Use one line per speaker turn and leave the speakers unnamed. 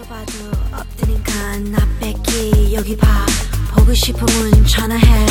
따져봐도 없으니까 나 뺏기. 여기 봐. 보고 싶으면 전화해.